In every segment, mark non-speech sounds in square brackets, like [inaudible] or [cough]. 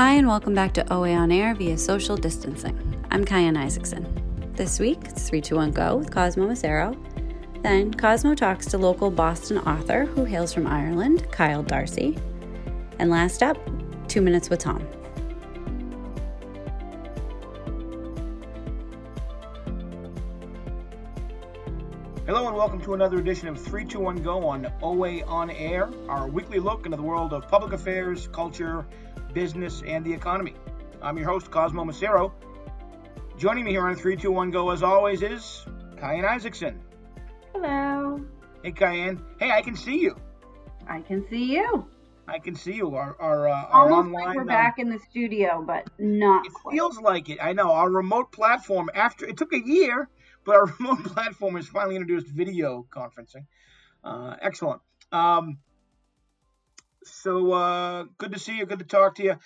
Hi, and welcome back to OA On Air via social distancing. I'm Kyan Isaacson. This week, it's 321 Go with Cosmo Macero. Then, Cosmo talks to local Boston author who hails from Ireland, Kyle Darcy. And last up, Two Minutes with Tom. Hello and welcome to another edition of 321 Go on OA On Air, our weekly look into the world of public affairs, culture, business, and the economy. I'm your host, Cosmo Macero. Joining me here on 321 Go, as always, is Kyan Isaacson. Hello. Hey, Kyan. Hey, I can see you. I can see you. I can see you. Our, our, uh, our Almost online. like we're uh, back in the studio, but not It quite. feels like it. I know. Our remote platform, after it took a year, but our [laughs] remote platform has finally introduced video conferencing. Uh, excellent. Um, so uh, good to see you. Good to talk to you.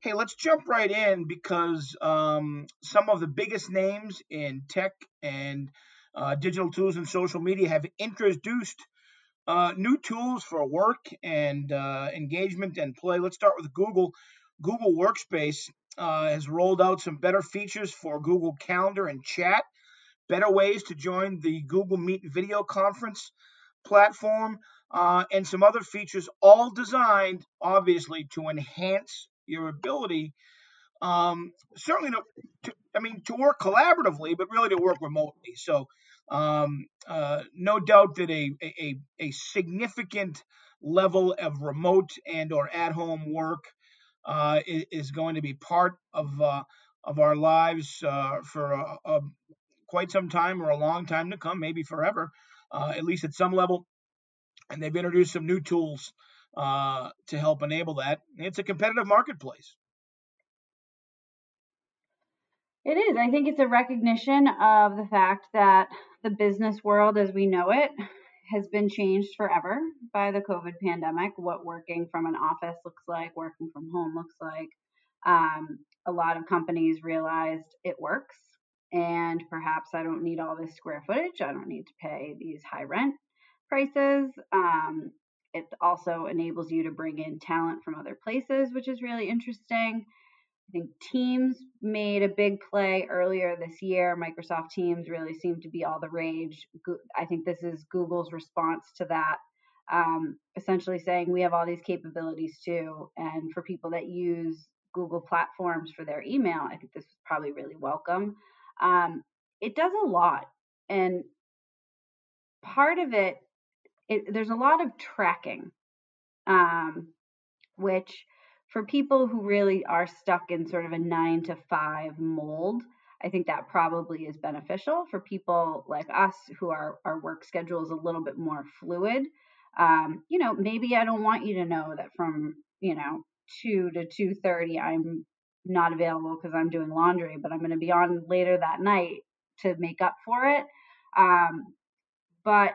Hey, let's jump right in because um, some of the biggest names in tech and uh, digital tools and social media have introduced uh, new tools for work and uh, engagement and play. Let's start with Google. Google Workspace uh, has rolled out some better features for Google Calendar and chat, better ways to join the Google Meet video conference platform, uh, and some other features, all designed obviously to enhance your ability. Um, certainly, to, to, I mean, to work collaboratively, but really to work remotely. So, um, uh, no doubt that a, a a significant level of remote and or at home work uh, is, going to be part of uh, of our lives uh, for a, a, quite some time or a long time to come, maybe forever, uh, at least at some level. And they've introduced some new tools uh, to help enable that. It's a competitive marketplace. It is. I think it's a recognition of the fact that the business world as we know it has been changed forever by the COVID pandemic. What working from an office looks like, working from home looks like. Um, a lot of companies realized it works, and perhaps I don't need all this square footage. I don't need to pay these high rent prices. Um, it also enables you to bring in talent from other places, which is really interesting. I think Teams made a big play earlier this year. Microsoft Teams really seemed to be all the rage. I think this is Google's response to that, um, essentially saying we have all these capabilities too. And for people that use Google platforms for their email, I think this is probably really welcome. Um, it does a lot. And part of it, it there's a lot of tracking, um, which for people who really are stuck in sort of a nine to five mold, I think that probably is beneficial for people like us who are our work schedule is a little bit more fluid. Um, you know, maybe I don't want you to know that from you know two to two thirty I'm not available because I'm doing laundry, but I'm going to be on later that night to make up for it. Um, but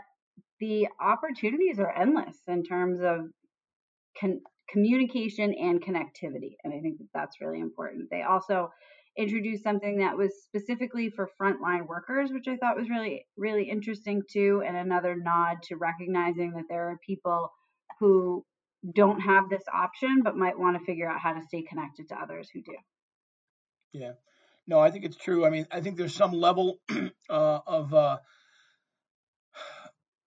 the opportunities are endless in terms of con- communication and connectivity. And I think that that's really important. They also introduced something that was specifically for frontline workers, which I thought was really, really interesting too. And another nod to recognizing that there are people who don't have this option, but might want to figure out how to stay connected to others who do. Yeah. No, I think it's true. I mean, I think there's some level [clears throat] uh, of uh,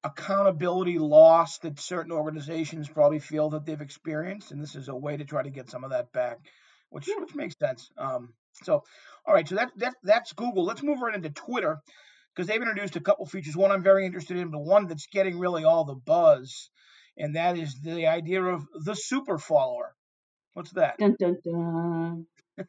accountability loss that certain organizations probably feel that they've experienced, and this is a way to try to get some of that back, which which makes sense. Um, so, all right, so that, that that's Google. Let's move right into Twitter because they've introduced a couple features. One I'm very interested in, but one that's getting really all the buzz, and that is the idea of the super follower. What's that? Dun, dun, dun. [laughs]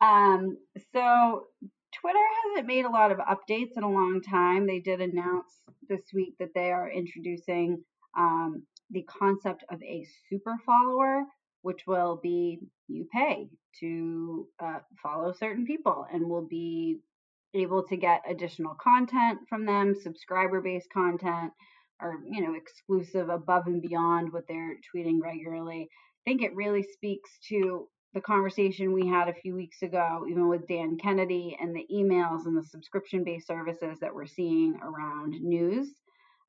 um, so Twitter hasn't made a lot of updates in a long time. They did announce this week that they are introducing um, the concept of a super follower, which will be you pay to uh, follow certain people and will be able to get additional content from them, subscriber based content, or you know exclusive above and beyond what they're tweeting regularly. I think it really speaks to the conversation we had a few weeks ago, even with Dan Kennedy, and the emails and the subscription based services that we're seeing around news.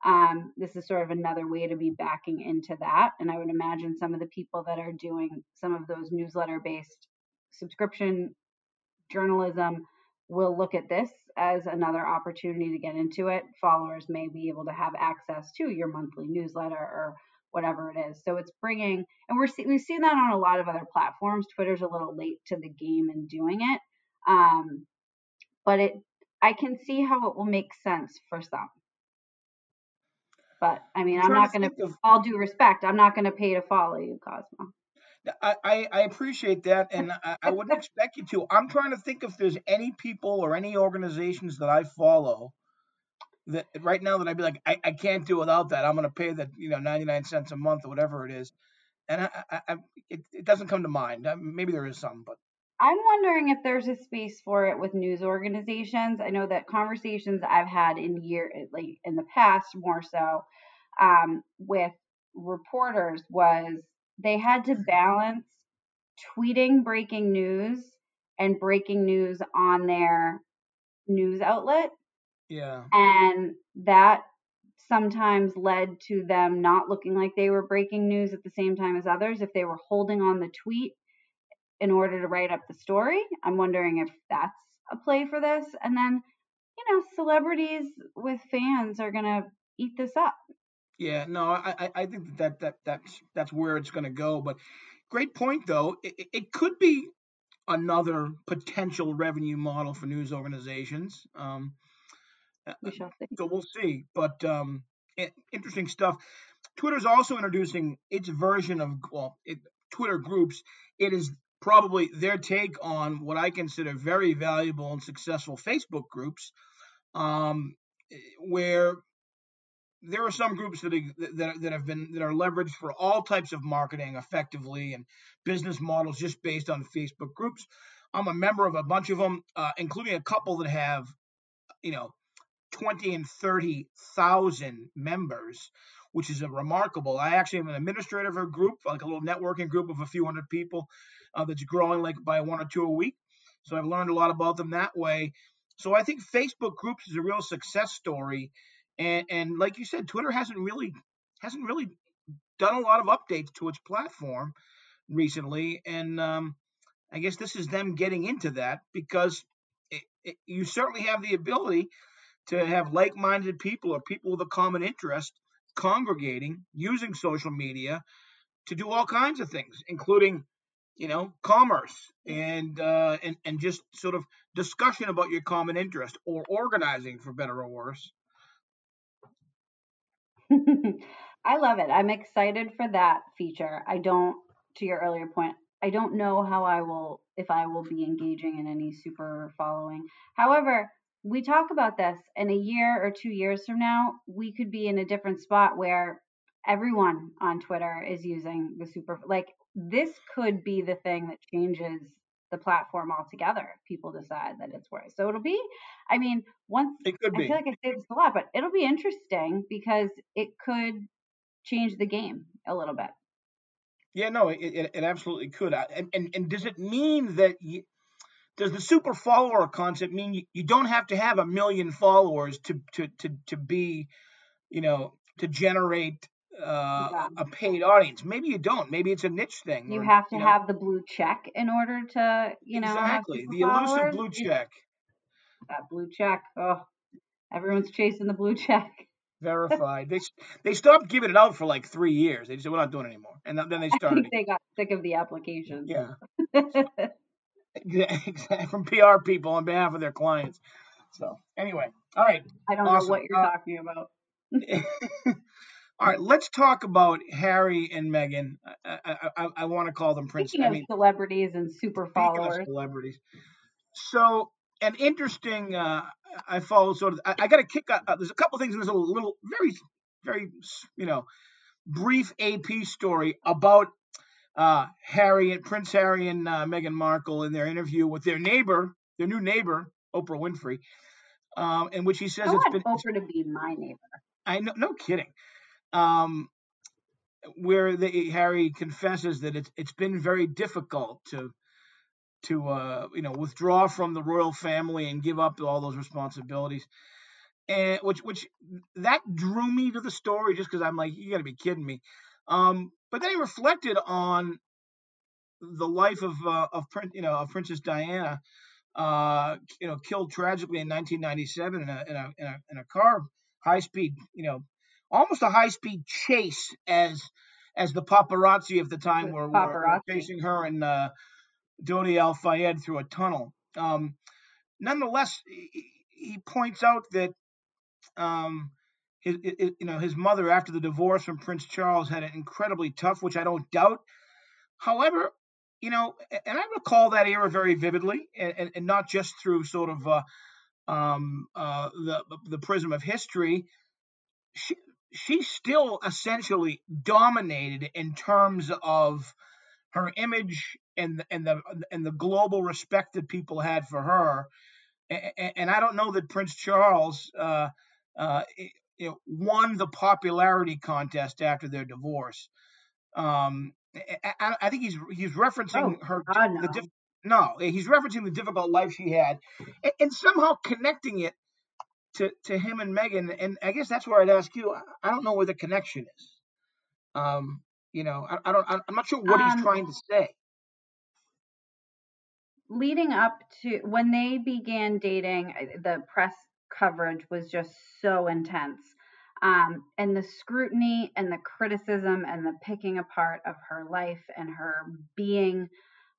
Um, this is sort of another way to be backing into that. And I would imagine some of the people that are doing some of those newsletter based subscription journalism will look at this as another opportunity to get into it. Followers may be able to have access to your monthly newsletter or whatever it is. So it's bringing, and we're we've seen that on a lot of other platforms. Twitter's a little late to the game in doing it, um, but it I can see how it will make sense for some. But I mean, I'm, I'm not going to. All due respect, I'm not going to pay to follow you, Cosmo. I, I, appreciate that, and I, I wouldn't [laughs] expect you to. I'm trying to think if there's any people or any organizations that I follow that right now that I'd be like, I, I can't do without that. I'm going to pay the you know 99 cents a month or whatever it is, and I, I, I it, it doesn't come to mind. Maybe there is some, but I'm wondering if there's a space for it with news organizations. I know that conversations I've had in year like in the past more so um, with reporters was they had to balance tweeting breaking news and breaking news on their news outlet yeah. And that sometimes led to them not looking like they were breaking news at the same time as others if they were holding on the tweet in order to write up the story. I'm wondering if that's a play for this. And then, you know, celebrities with fans are going to eat this up. Yeah, no, I, I think that, that that's that's where it's going to go. But great point, though. It, it could be another potential revenue model for news organizations. Um, we shall see. So we'll see. But um, interesting stuff. Twitter's also introducing its version of well, it, Twitter groups. It is probably their take on what I consider very valuable and successful Facebook groups, um, where there are some groups that, that that have been that are leveraged for all types of marketing effectively and business models just based on Facebook groups. I'm a member of a bunch of them, uh, including a couple that have, you know, 20 and 30,000 members, which is a remarkable. I actually am an administrator of a group, like a little networking group of a few hundred people uh, that's growing like by one or two a week. So I've learned a lot about them that way. So I think Facebook groups is a real success story. And, and like you said, Twitter hasn't really hasn't really done a lot of updates to its platform recently. And um, I guess this is them getting into that because it, it, you certainly have the ability to have like minded people or people with a common interest congregating using social media to do all kinds of things, including you know commerce and uh, and and just sort of discussion about your common interest or organizing for better or worse. [laughs] I love it. I'm excited for that feature. I don't, to your earlier point, I don't know how I will, if I will be engaging in any super following. However, we talk about this in a year or two years from now, we could be in a different spot where everyone on Twitter is using the super like this could be the thing that changes the platform altogether if people decide that it's worth. So it'll be, I mean, once it could be. I feel like I say this a lot, but it'll be interesting because it could change the game a little bit. Yeah, no, it, it, it absolutely could. And, and and does it mean that you, does the super follower concept mean you, you don't have to have a million followers to to to to be, you know, to generate uh, yeah. a paid audience? Maybe you don't. Maybe it's a niche thing. You or, have to you know, have the blue check in order to, you know, exactly the elusive blue check. That blue check. Oh, everyone's chasing the blue check. Verified. they they stopped giving it out for like three years. They just said we're not doing it anymore, and then they [laughs] started. they got sick of the application. Yeah. [laughs] [laughs] from PR people on behalf of their clients. So anyway, all right. I don't awesome. know what you're uh, talking about. [laughs] all right, let's talk about Harry and Meghan. I, I, I, I want to call them Prince. Speaking I mean, of celebrities and super followers. celebrities. So an interesting. Uh, I follow sort of. I, got to kick. Uh, there's a couple things in this little, little, very, very, you know, brief AP story about uh, Harry and Prince Harry and uh, Meghan Markle in their interview with their neighbor, their new neighbor, Oprah Winfrey, um, in which he says I it's been Oprah to be my neighbor. I know, no kidding. Um, where the, Harry confesses that it's it's been very difficult to to uh, you know withdraw from the royal family and give up all those responsibilities, and which which that drew me to the story just because I'm like, you got to be kidding me. Um, but then he reflected on the life of uh, of you know of Princess Diana, uh, you know, killed tragically in 1997 in a in a in a, in a car high speed, you know, almost a high speed chase as as the paparazzi of the time were, were, were, chasing her and uh, Dodi Al Fayed through a tunnel. Um, nonetheless, he, he, points out that um, his, you know his mother after the divorce from Prince Charles had it incredibly tough, which I don't doubt. However, you know, and I recall that era very vividly, and, and not just through sort of uh, um, uh, the the prism of history. She she still essentially dominated in terms of her image and and the and the global respect that people had for her. And, and I don't know that Prince Charles, uh, uh, you know, won the popularity contest after their divorce. Um, I, I, think he's he's referencing oh, her. No. Diff- no, he's referencing the difficult life she had, and, and, somehow connecting it to to him and Meghan. And I guess that's where I'd ask you. I don't know where the connection is. Um, you know, I, I don't. I'm not sure what um, he's trying to say. Leading up to when they began dating, the press coverage was just so intense um, and the scrutiny and the criticism and the picking apart of her life and her being,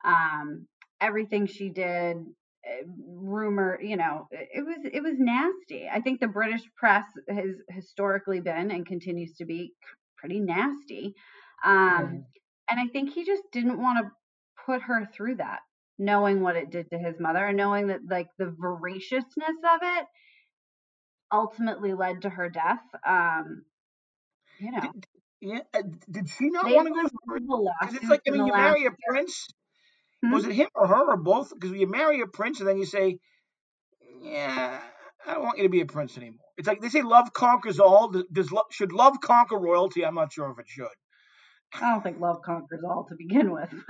um, everything she did, eh, rumor, you know, it was it was nasty. I think the British press has historically been and continues to be pretty nasty, um, and I think he just didn't want to put her through that, knowing what it did to his mother and knowing that like the voraciousness of it ultimately led to her death. Um, you know. Did, yeah, uh, did she not want to go? Because it's like, I mean, you marry a prince. Hmm? Was it him or her or both? Because you marry a prince and then you say, yeah, I don't want you to be a prince anymore. It's like they say love conquers all. Does love, should love conquer royalty? I'm not sure if it should. I don't think love conquers all to begin with. [laughs] [laughs]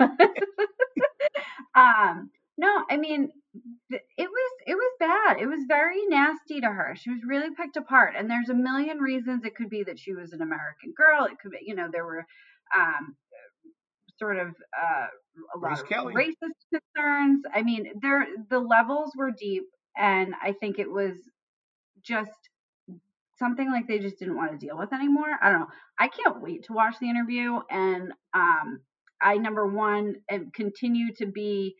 um, no, I mean, it was it was bad. It was very nasty to her. She was really picked apart, and there's a million reasons. It could be that she was an American girl. It could be, you know, there were um, sort of uh, a lot of Kelly. racist concerns. I mean, there the levels were deep, and I think it was just something like they just didn't want to deal with anymore. I don't know. I can't wait to watch the interview, and um, I number one and continue to be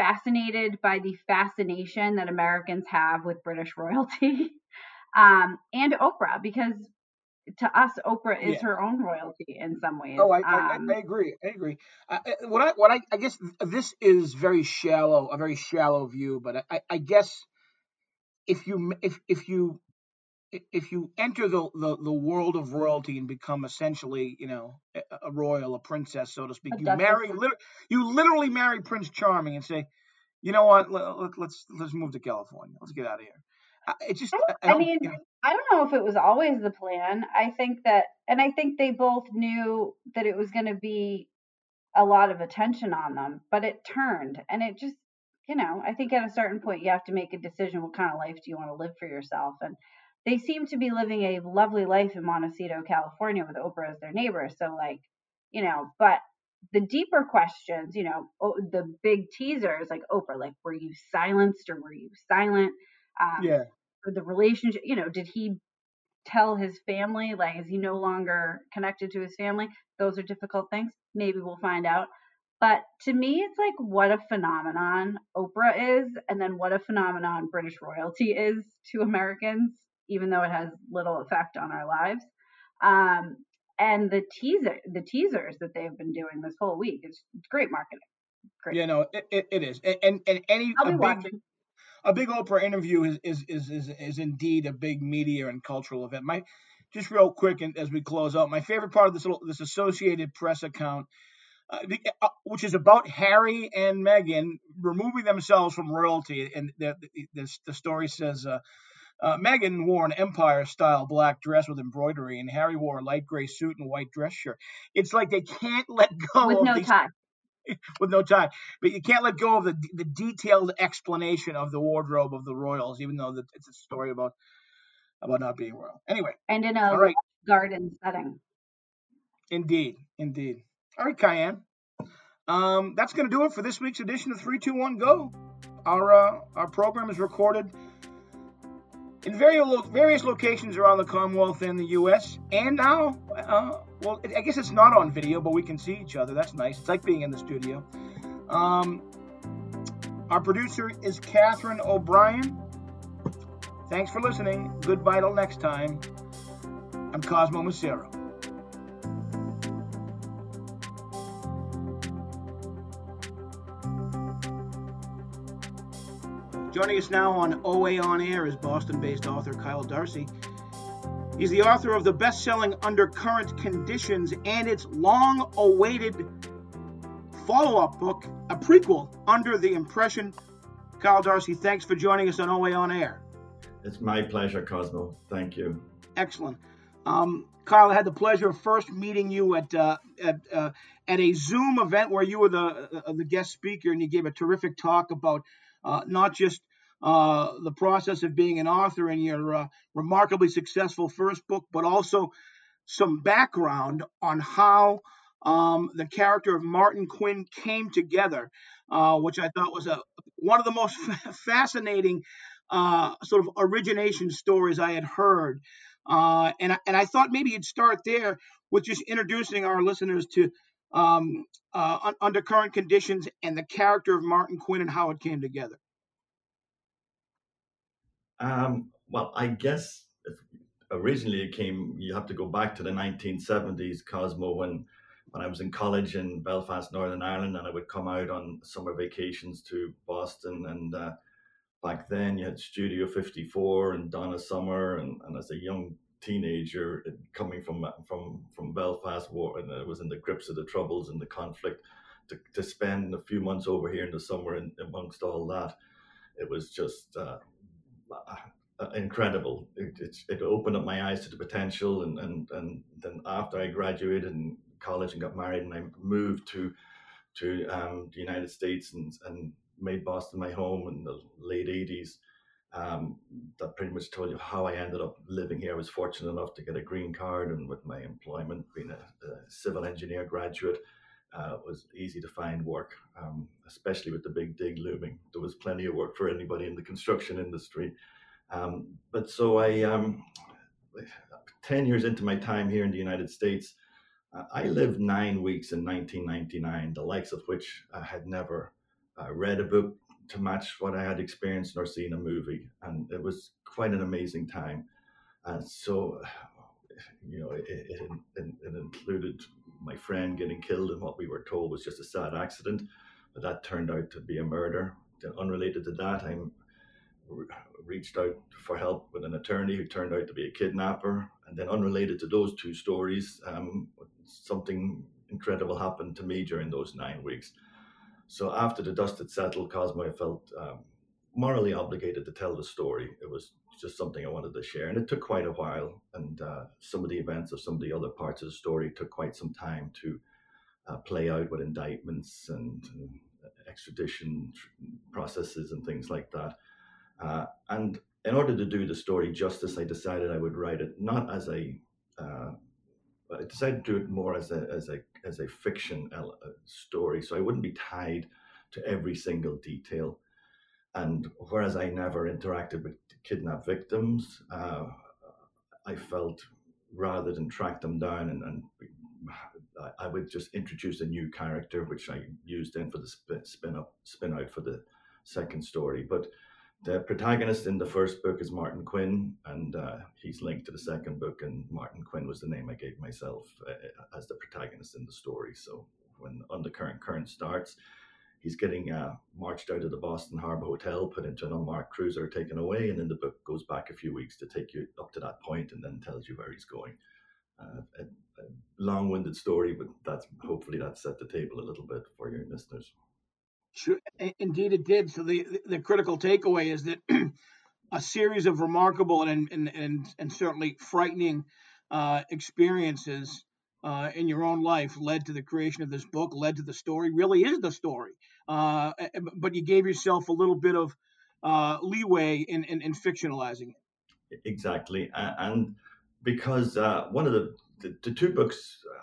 fascinated by the fascination that Americans have with British royalty [laughs] um, and Oprah, because to us, Oprah is yeah. her own royalty in some ways. Oh, I, um, I, I agree. I agree. I, what I what I, I guess this is very shallow, a very shallow view, but I, I guess if you if if you if you enter the, the, the world of royalty and become essentially, you know, a, royal, a princess, so to speak, you marry, you literally marry Prince Charming and say, you know what, let, us let's, let's move to California. Let's get out of here. It just, I, I mean, you know. I don't know if it was always the plan. I think that, and I think they both knew that it was going to be a lot of attention on them, but it turned, and it just, you know, I think at a certain point you have to make a decision. What kind of life do you want to live for yourself? And they seem to be living a lovely life in Montecito, California, with Oprah as their neighbor. So, like, you know, but the deeper questions, you know, the big teasers, like Oprah, like, were you silenced or were you silent? Um, yeah. The relationship, you know, did he tell his family, like, is he no longer connected to his family? Those are difficult things. Maybe we'll find out. But to me, it's like what a phenomenon Oprah is, and then what a phenomenon British royalty is to Americans even though it has little effect on our lives. Um, and the teaser, the teasers that they've been doing this whole week is great marketing. Great. Yeah, no, it, it, it is, and and any a big, a big Oprah interview is, is is is is indeed a big media and cultural event. My just real quick, and as we close out, my favorite part of this little, this Associated Press account. Uh, the, uh, which is about Harry and Meghan removing themselves from royalty, and the the, the story says uh, uh, Meghan wore an Empire style black dress with embroidery, and Harry wore a light gray suit and white dress shirt. It's like they can't [laughs] let go of with no these, tie. [laughs] with no tie, but you can't let go of the the detailed explanation of the wardrobe of the royals, even though it's a story about about not being royal. Anyway, and in a right. garden setting. Indeed, indeed. All right, Cayenne. Um, that's going to do it for this week's edition of 321 Go. Our, uh, our program is recorded in various locations around the Commonwealth and the U.S. And now, uh, well, I guess it's not on video, but we can see each other. That's nice. It's like being in the studio. Um, our producer is Catherine O'Brien. Thanks for listening. Goodbye till next time. I'm Cosmo Macero. Joining us now on OA On Air is Boston based author Kyle Darcy. He's the author of the best selling Under Current Conditions and its long awaited follow up book, a prequel, Under the Impression. Kyle Darcy, thanks for joining us on OA On Air. It's my pleasure, Cosmo. Thank you. Excellent. Um, Kyle, I had the pleasure of first meeting you at uh, at, uh, at a Zoom event where you were the uh, the guest speaker, and you gave a terrific talk about uh, not just uh, the process of being an author and your uh, remarkably successful first book, but also some background on how um, the character of Martin Quinn came together, uh, which I thought was a one of the most fascinating uh, sort of origination stories I had heard. Uh, and, and I thought maybe you'd start there with just introducing our listeners to um, uh, under current conditions and the character of Martin Quinn and how it came together. Um, well, I guess originally it came, you have to go back to the 1970s, Cosmo, when, when I was in college in Belfast, Northern Ireland, and I would come out on summer vacations to Boston. And uh, back then you had Studio 54 and Donna Summer. And, and as a young teenager coming from from from Belfast, war, and I was in the grips of the troubles and the conflict, to, to spend a few months over here in the summer and amongst all that, it was just uh, uh, incredible. It, it opened up my eyes to the potential, and, and and then after I graduated in college and got married, and I moved to to um, the United States and and made Boston my home in the late '80s. Um, that pretty much told you how I ended up living here. I was fortunate enough to get a green card, and with my employment being a, a civil engineer graduate, uh, it was easy to find work, um, especially with the big dig looming. There was plenty of work for anybody in the construction industry. Um, but so I, um, 10 years into my time here in the United States, uh, I lived nine weeks in 1999, the likes of which I had never uh, read a book to match what I had experienced nor seen a movie. And it was quite an amazing time. And so, you know, it, it, it included my friend getting killed and what we were told was just a sad accident, but that turned out to be a murder. Then unrelated to that, I reached out for help with an attorney who turned out to be a kidnapper. And then, unrelated to those two stories, um, something incredible happened to me during those nine weeks. So after the dust had settled, Cosmo, felt um, morally obligated to tell the story. It was just something I wanted to share. And it took quite a while. And uh, some of the events of some of the other parts of the story took quite some time to uh, play out with indictments and uh, extradition processes and things like that. Uh, and in order to do the story justice, I decided I would write it not as a uh, I decided to do it more as a as a as a fiction uh, story, so I wouldn't be tied to every single detail. And whereas I never interacted with kidnapped victims, uh, I felt rather than track them down and, and I would just introduce a new character, which I used then for the spin, spin up, spin out for the second story. But the protagonist in the first book is Martin Quinn, and uh, he's linked to the second book. And Martin Quinn was the name I gave myself uh, as the protagonist in the story. So when Undercurrent Current starts, he's getting uh, marched out of the Boston Harbor Hotel, put into an unmarked cruiser, taken away, and then the book goes back a few weeks to take you up to that point, and then tells you where he's going. Uh, a, a, long-winded story, but that's hopefully that set the table a little bit for your listeners. Sure, indeed it did. So the the critical takeaway is that [clears throat] a series of remarkable and and and, and certainly frightening uh, experiences uh, in your own life led to the creation of this book, led to the story. Really is the story, uh, but you gave yourself a little bit of uh, leeway in, in, in fictionalizing it. Exactly, and because uh, one of the, the, the two books uh,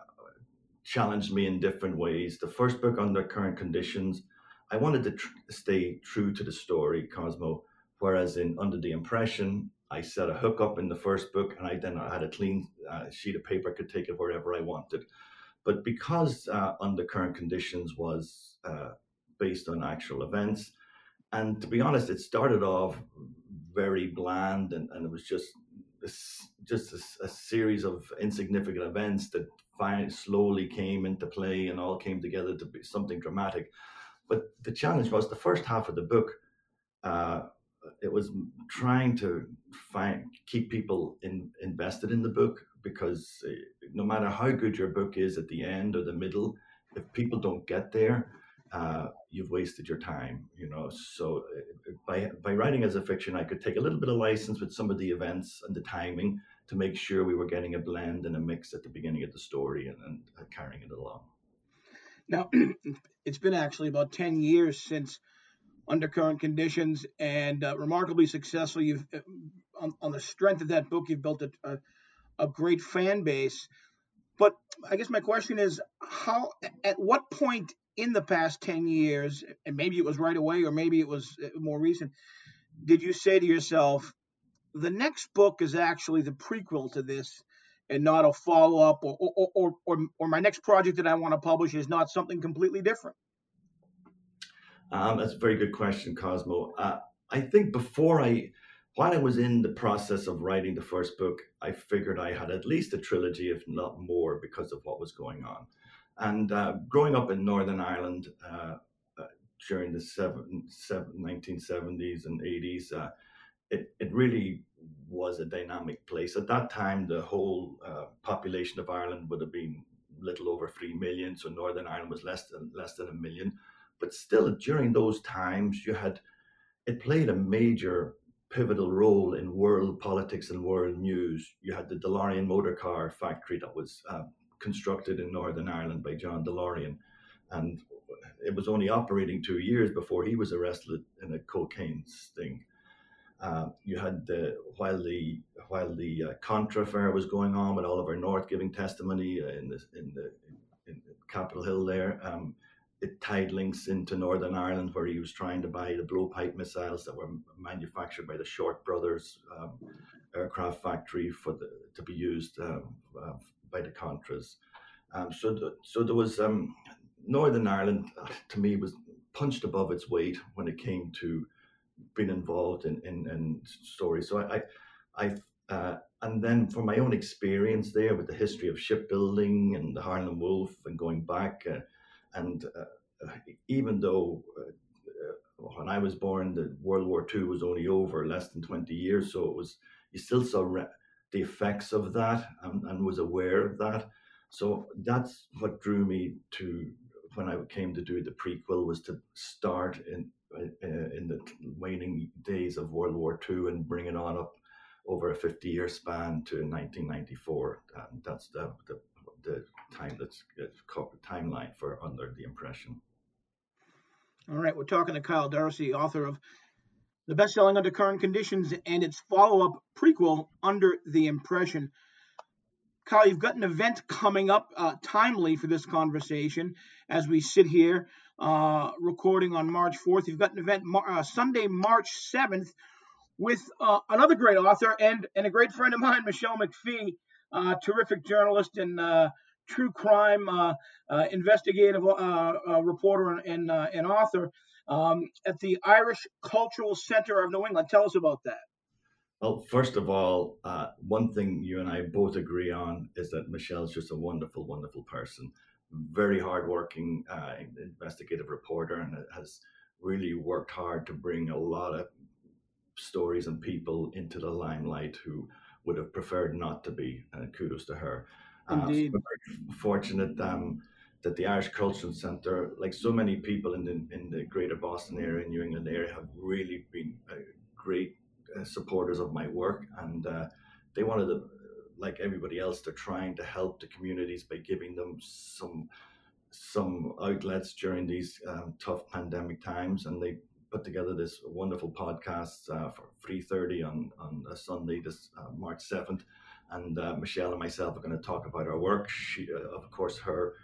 challenged me in different ways. The first book, Under Current Conditions, I wanted to tr- stay true to the story, Cosmo. Whereas in Under the Impression, I set a hook up in the first book, and I then I had a clean uh, sheet of paper, I could take it wherever I wanted. But because uh, Under Current Conditions was uh, based on actual events, and to be honest, it started off very bland, and, and it was just just a, a series of insignificant events that finally slowly came into play and all came together to be something dramatic. But the challenge was the first half of the book. Uh, it was trying to find keep people in, invested in the book because uh, no matter how good your book is at the end or the middle, if people don't get there, uh, you've wasted your time. You know, so uh, by by writing as a fiction, I could take a little bit of license with some of the events and the timing to make sure we were getting a blend and a mix at the beginning of the story and, and carrying it along. Now, [clears throat] it's been actually about 10 years since Under Current Conditions and uh, remarkably successful. You've, uh, on, on, the strength of that book, you've built a, a, a, great fan base. But I guess my question is how, at what point in the past 10 years, and maybe it was right away or maybe it was uh, more recent, did you say to yourself, the next book is actually the prequel to this and not a follow up or or, or or or my next project that I want to publish is not something completely different? Um, that's a very good question, Cosmo. Uh, I think before I, while I was in the process of writing the first book, I figured I had at least a trilogy, if not more, because of what was going on. And uh, growing up in Northern Ireland uh, uh during the seven, seven, 1970s and 80s, uh, it, it really was a dynamic place. At that time, the whole uh, population of Ireland would have been little over three million, so Northern Ireland was less than less than a million. But still, during those times, you had it played a major pivotal role in world politics and world news. You had the DeLorean motor car factory that was uh, constructed in Northern Ireland by John DeLorean, and it was only operating two years before he was arrested in a cocaine sting. Uh, you had the while the while the uh, Contra affair was going on with Oliver North giving testimony uh, in the in the in Capitol Hill there. Um, it tied links into Northern Ireland where he was trying to buy the blowpipe missiles that were manufactured by the Short Brothers um, aircraft factory for the to be used uh, by the Contras. Um, so so there was um, Northern Ireland uh, to me was punched above its weight when it came to being involved in, in, in stories. So I, I, I uh, and then from my own experience there with the history of shipbuilding and the Harland Wolff and going back, uh, and uh, even though uh, when I was born, the World War II was only over less than 20 years, so it was you still saw re- the effects of that and, and was aware of that. So that's what drew me to when I came to do the prequel was to start in uh, in the waning days of World War II and bring it on up over a 50 year span to 1994. And that's the, the, the time that's timeline for Under the Impression. All right, we're talking to Kyle Darcy, author of the best-selling Under Current Conditions and its follow-up prequel, Under the Impression. Kyle, you've got an event coming up uh, timely for this conversation as we sit here uh, recording on March 4th. You've got an event uh, Sunday, March 7th, with uh, another great author and, and a great friend of mine, Michelle McPhee, uh, terrific journalist and uh, true crime uh, investigative reporter and, and author um, at the Irish Cultural Center of New England. Tell us about that. Well, first of all, uh, one thing you and I both agree on is that Michelle's just a wonderful, wonderful person very hardworking uh, investigative reporter and has really worked hard to bring a lot of stories and people into the limelight who would have preferred not to be. Uh, kudos to her. Indeed. Uh, so fortunate um, that the Irish Cultural Centre, like so many people in the, in the greater Boston area, New England area, have really been uh, great uh, supporters of my work. And uh, they wanted to like everybody else, they're trying to help the communities by giving them some some outlets during these um, tough pandemic times, and they put together this wonderful podcast uh, for 3.30 on, on a Sunday, this uh, March 7th. And uh, Michelle and myself are going to talk about our work. She, uh, of course, her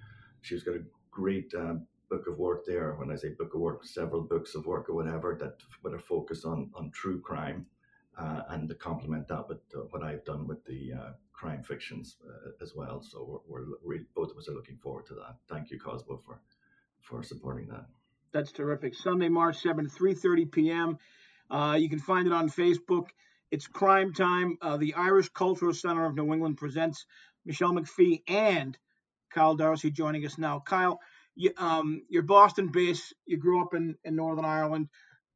she's got a great uh, book of work there. When I say book of work, several books of work or whatever that with a focus on on true crime, uh, and to complement that with what I've done with the crime fictions as well. So we're, we're both of us are looking forward to that. Thank you, Cosmo, for for supporting that. That's terrific. Sunday, March 7th, 3.30 p.m. Uh, you can find it on Facebook. It's Crime Time. Uh, the Irish Cultural Center of New England presents Michelle McPhee and Kyle Darcy joining us now. Kyle, you, um, you're Boston based. You grew up in, in Northern Ireland.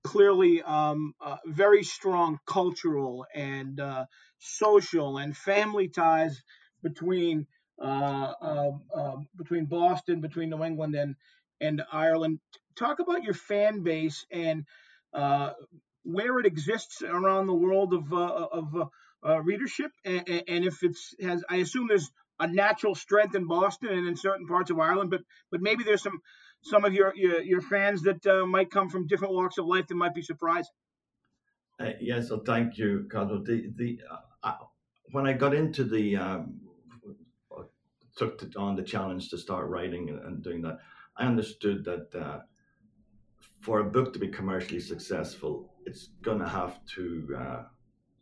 Clearly, um, uh, very strong cultural and uh, social and family ties between uh, um, um, between Boston, between New England and and Ireland. Talk about your fan base and uh, where it exists around the world of uh, of uh, uh, readership, and, and, if it's has. I assume there's a natural strength in Boston and in certain parts of Ireland, but but maybe there's some some of your your, your fans that uh, might come from different walks of life that might be surprising. Uh, yeah, so thank you, Carlo. The the when I got into the um, took on the challenge to start writing and, and doing that I understood that uh, for a book to be commercially successful, it's gonna have to uh,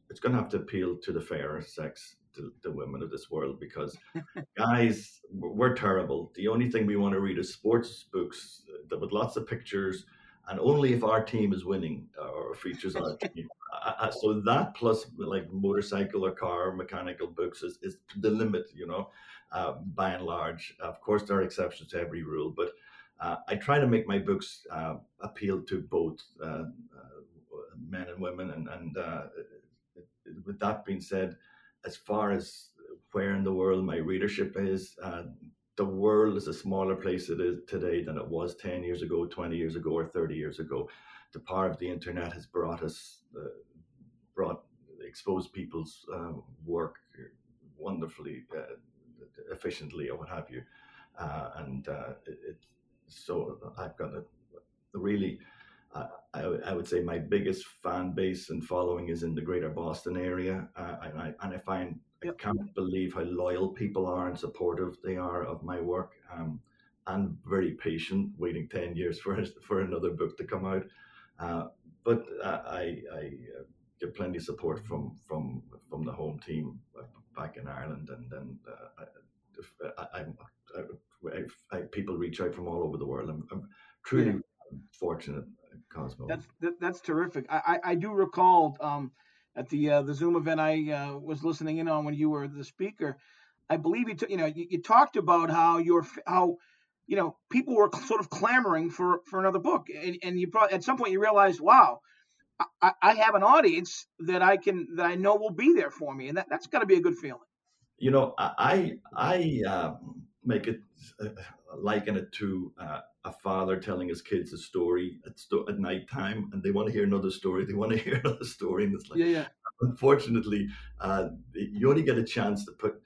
it's gonna have to appeal to the fairer sex, to the women of this world, because [laughs] guys, we're terrible. The only thing we want to read is sports books uh, with lots of pictures, and only if our team is winning uh, or features our [laughs] team. Uh, so that plus like motorcycle or car mechanical books is, is the limit, you know, uh, by and large. Of course, there are exceptions to every rule, but uh, I try to make my books uh, appeal to both uh, uh men and women. And, and uh, with that being said, as far as where in the world my readership is, uh, the world is a smaller place it is today than it was 10 years ago, 20 years ago, or 30 years ago. The power of the internet has brought us, brought exposed people's work wonderfully efficiently or what have you. And it, so I've got a, really, uh, I, I, would say my biggest fan base and following is in the greater Boston area. Uh, and, I, and I find, yep. I can't believe how loyal people are and supportive they are of my work. Um, and very patient, waiting 10 years [laughs] for, for another book to come out. Uh, but uh, I, I uh, get plenty of support from, from, from the home team back in Ireland. And then uh, I, I, I I, I, people reach out from all over the world. I'm, I'm truly yeah. fortunate, Cosmo. That's that, that's terrific. I, I, I do recall um, at the uh, the Zoom event I uh, was listening in on when you were the speaker. I believe you t- you know you, you talked about how your how you know people were sort of clamoring for for another book, and, and you probably at some point you realized, wow. I, I have an audience that I can that I know will be there for me, and that, that's got to be a good feeling. You know, I I um, make it uh, liken it to uh, a father telling his kids a story at, sto- at night time and they want to hear another story they want to [laughs] hear another story and it's like yeah, yeah. unfortunately uh, you only get a chance to put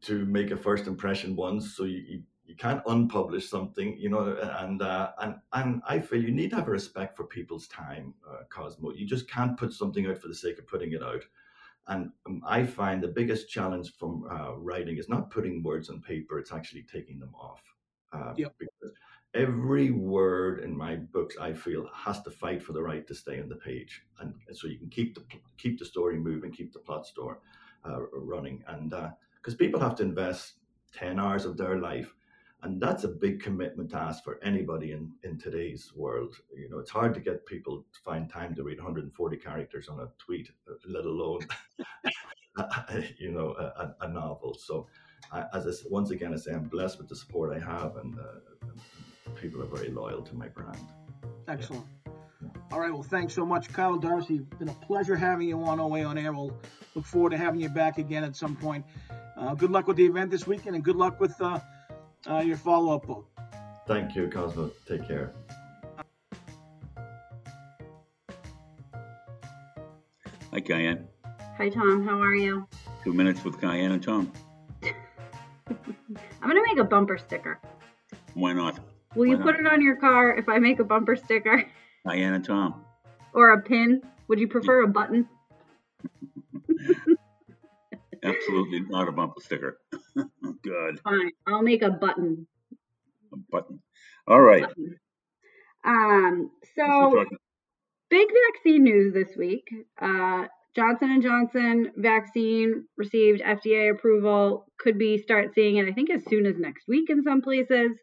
to make a first impression once so you, you, you can't unpublish something you know and uh, and and i feel you need to have a respect for people's time uh, cosmo you just can't put something out for the sake of putting it out and um, I find the biggest challenge from uh, writing is not putting words on paper; it's actually taking them off. Uh, yep. Because every word in my books, I feel, has to fight for the right to stay on the page, and, and so you can keep the keep the story moving, keep the plot store uh, running, and because uh, people have to invest ten hours of their life and that's a big commitment to ask for anybody in, in today's world. You know, it's hard to get people to find time to read 140 characters on a tweet, let alone, [laughs] you know, a, a novel. So, I, as I, once again, I say I'm blessed with the support I have, and uh, people are very loyal to my brand. Excellent. Yeah. All right. Well, thanks so much, Kyle Darcy. It's been a pleasure having you on OA on Air. We'll look forward to having you back again at some point. Uh, good luck with the event this weekend, and good luck with. Uh, uh, your follow up book. Thank you, Cosmo. Take care. Hi, Cayenne. Hi, Tom. How are you? Two minutes with Cayenne and Tom. I'm going to make a bumper sticker. Why not? Will Why you not? put it on your car if I make a bumper sticker? Cayenne and Tom. Or a pin? Would you prefer a button? Absolutely not a bumper sticker. [laughs] Good. Fine. I'll make a button. a button. All right. Um, so big vaccine news this week. Uh, Johnson and Johnson vaccine received FDA approval. Could be start seeing it, I think, as soon as next week in some places.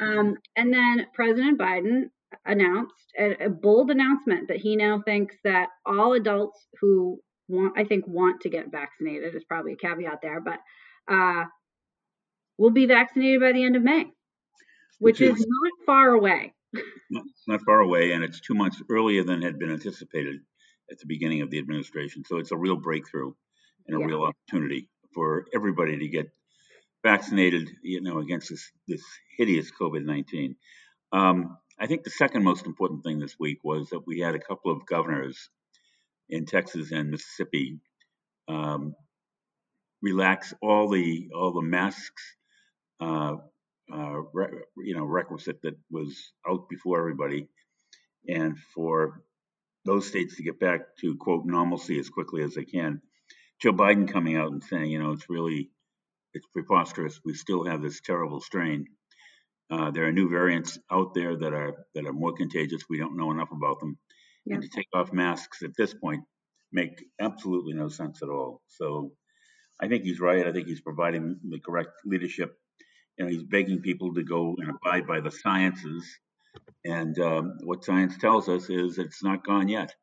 Um, and then President Biden announced a, a, bold announcement that he now thinks that all adults who want, I think, want to get vaccinated is probably a caveat there, but uh, will be vaccinated by the end of May, which, which is, is, not far away. Not, not far away, and it's two months earlier than had been anticipated at the beginning of the administration. So it's a real breakthrough and a yeah. real opportunity for everybody to get vaccinated, you know, against this this hideous COVID nineteen. Um, I think the second most important thing this week was that we had a couple of governors in Texas and Mississippi um, relax all the all the masks, uh, uh, re, you know, requisite that was out before everybody, and for those states to get back to quote normalcy as quickly as they can. Joe Biden coming out and saying, you know, it's really it's preposterous. We still have this terrible strain. Uh, there are new variants out there that are that are more contagious. We don't know enough about them, yeah. and to take off masks at this point make absolutely no sense at all. So, I think he's right. I think he's providing the correct leadership. You know, he's begging people to go and abide by the sciences, and um, what science tells us is it's not gone yet.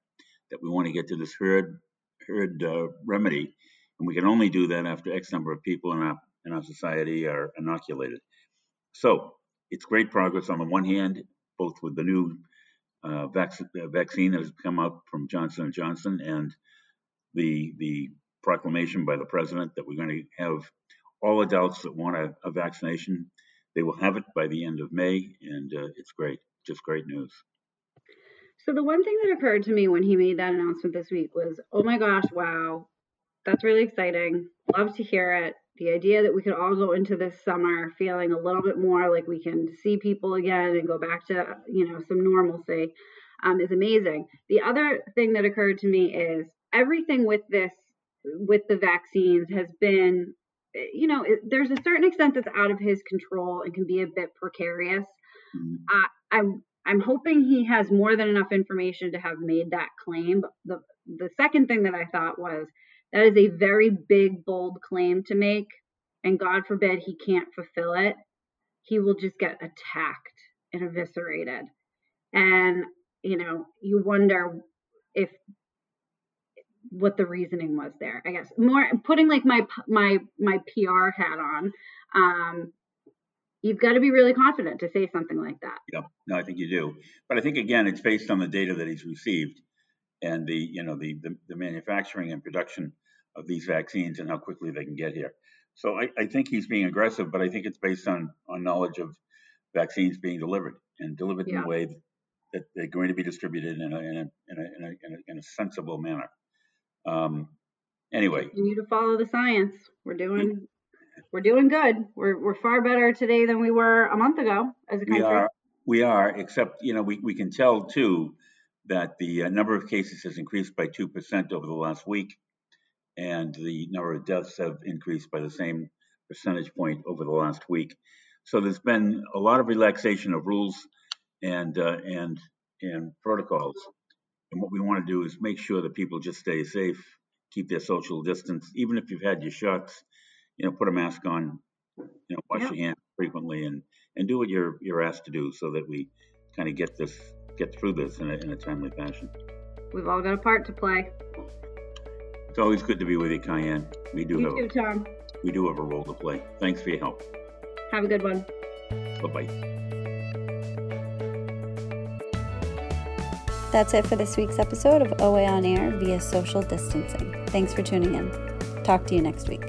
That we want to get to this herd herd uh, remedy, and we can only do that after X number of people in our in our society are inoculated. So it's great progress on the one hand, both with the new uh, vac- uh, vaccine that has come out from Johnson and Johnson and the the proclamation by the president that we're going to have all adults that want a, a vaccination, they will have it by the end of May, and uh, it's great, just great news. So the one thing that occurred to me when he made that announcement this week was, oh my gosh, wow, that's really exciting. Love to hear it the idea that we could all go into this summer feeling a little bit more like we can see people again and go back to you know some normalcy um, is amazing the other thing that occurred to me is everything with this with the vaccines has been you know it, there's a certain extent that's out of his control and can be a bit precarious mm-hmm. uh, i'm i'm hoping he has more than enough information to have made that claim but the the second thing that i thought was that is a very big, bold claim to make. And God forbid he can't fulfill it. He will just get attacked and eviscerated. And, you know, you wonder if what the reasoning was there i guess more putting like my my my pr hat on um you've got to be really confident to say something like that yeah no i think you do but i think again it's based on the data that he's received and the you know the, the, the manufacturing and production of these vaccines and how quickly they can get here. So I, I, think he's being aggressive, but I think it's based on on knowledge of vaccines being delivered and delivered yeah. in a way that they're going to be distributed in a in a in a, in a, in a, in a sensible manner. Um, anyway, continue to follow the science. We're doing we're doing good. We're we're far better today than we were a month ago as a country. We are. We are, except you know we, we can tell too that the uh, number of cases has increased by 2% over the last week, and the number of deaths have increased by the same percentage point over the last week. So there's been a lot of relaxation of rules and uh, and and protocols. And what we want to do is make sure that people just stay safe, keep their social distance, even if you've had your shots. You know, put a mask on, you know, wash yeah. your hands frequently, and and do what you're you're asked to do, so that we kind of get this get through this in a, in a timely fashion. We've all got a part to play. It's always good to be with you, Cayenne. We do you have too, Tom. We do have a role to play. Thanks for your help. Have a good one. Bye bye. That's it for this week's episode of OA on Air via social distancing. Thanks for tuning in. Talk to you next week.